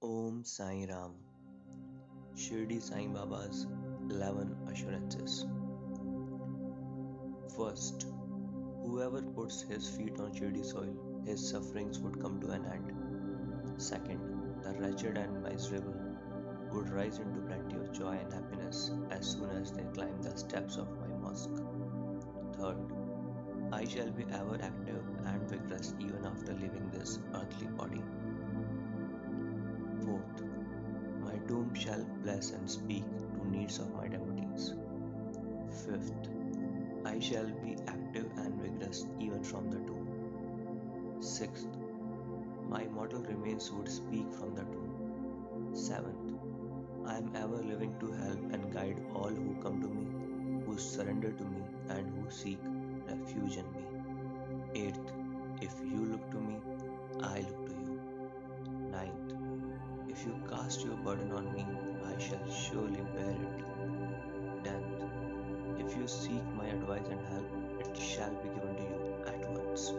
Om Sai Ram. Shirdi Sai Baba's 11 Assurances. First, whoever puts his feet on Shirdi soil, his sufferings would come to an end. Second, the wretched and miserable would rise into plenty of joy and happiness as soon as they climb the steps of my mosque. Third, I shall be ever active and vigorous even after leaving this shall bless and speak to needs of my devotees. Fifth, I shall be active and vigorous even from the tomb. Sixth, my mortal remains would speak from the tomb. Seventh, I am ever living to help and guide all who come to me, who surrender to me, and who seek refuge in me. Eighth, if cast your burden on me, I shall surely bear it. Tenth, if you seek my advice and help, it shall be given to you at once.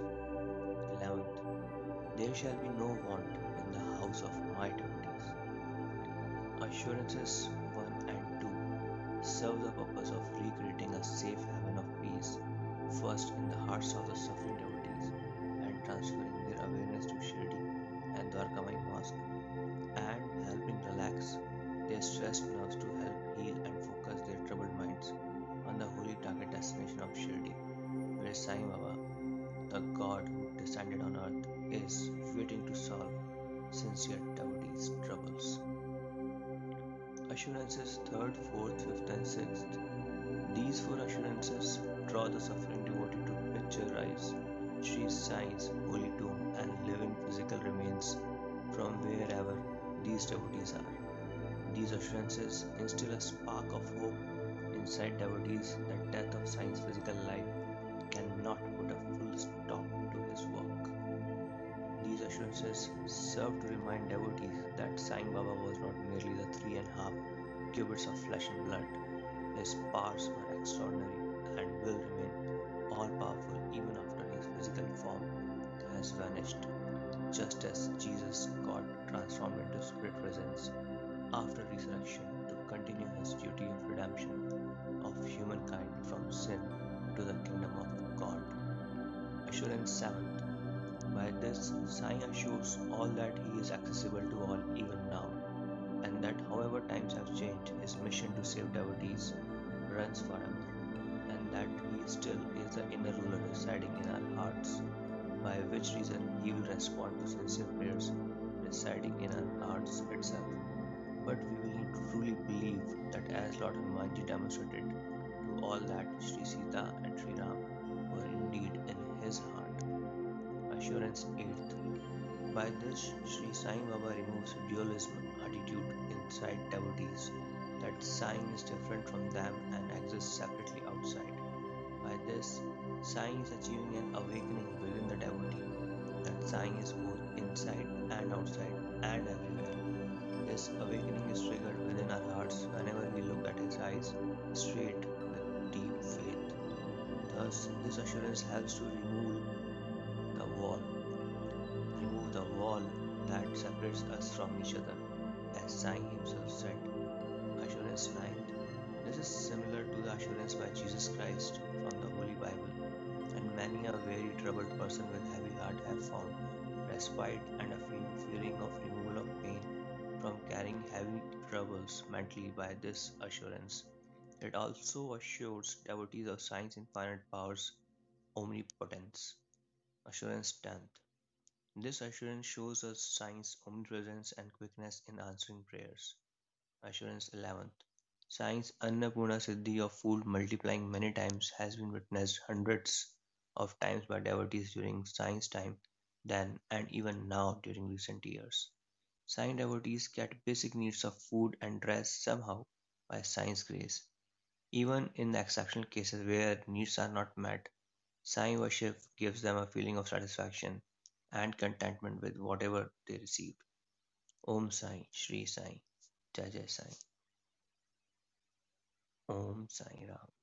Eleventh, there shall be no want in the house of my devotees. Assurances 1 and 2 serve the purpose of recreating a safe haven of peace, first in the hearts of the suffering devotees and transferring their awareness to Shirdi Dwarkamai Mosque, and helping relax their stressed nerves to help heal and focus their troubled minds on the holy target destination of Shirdi, where Sai Baba, the God who descended on earth, is waiting to solve sincere devotees' troubles. Assurances 3rd, 4th, 5th, and 6th. These four assurances draw the suffering devotee to picturize Sri Sai's holy tomb and living physical remains from wherever these devotees are. These assurances instill a spark of hope inside devotees that death of Sai's physical life cannot put a full stop to his work. These assurances serve to remind devotees that Sai Baba was not merely the three and a half cubits of flesh and blood. His powers were extraordinary and will remain all powerful even after physical form has vanished, just as Jesus got transformed into spirit presence after resurrection to continue his duty of redemption of humankind from sin to the kingdom of God. Assurance 7th. By this, Sai assures all that he is accessible to all even now, and that however times have changed, his mission to save devotees runs forever, that he still is the inner ruler residing in our hearts, by which reason he will respond to sincere prayers residing in our hearts itself. But we will need to truly believe that as Lord Hanumanji demonstrated to all that Sri Sita and Sri Ram were indeed in his heart. Assurance 8th. By this, Sri Sai Baba removes dualism attitude inside devotees that Sai is different from them and exists separately outside. This, Sai is achieving an awakening within the devotee that Sai is both inside and outside and everywhere. This awakening is triggered within our hearts whenever we look at his eyes straight with deep faith. Thus, this assurance helps to remove the wall, remove the wall that separates us from each other, as Sai himself said. Assurance 9. This is similar to the assurance by Jesus Christ from And many a very troubled person with heavy heart have found respite and a feeling of removal of pain from carrying heavy troubles mentally by this assurance. It also assures devotees of Sai's infinite powers omnipotence. Assurance 10th. This assurance shows us Sai's omnipresence and quickness in answering prayers. Assurance 11th. Sai's Annapurna Siddhi of food multiplying many times has been witnessed hundreds of times by devotees during Sai's time then and even now during recent years. Sai devotees get basic needs of food and dress somehow by Sai's grace. Even in the exceptional cases where needs are not met, Sai worship gives them a feeling of satisfaction and contentment with whatever they received. Om Sai, Shri Sai, Jai Jai Sai. Om Sai Ram.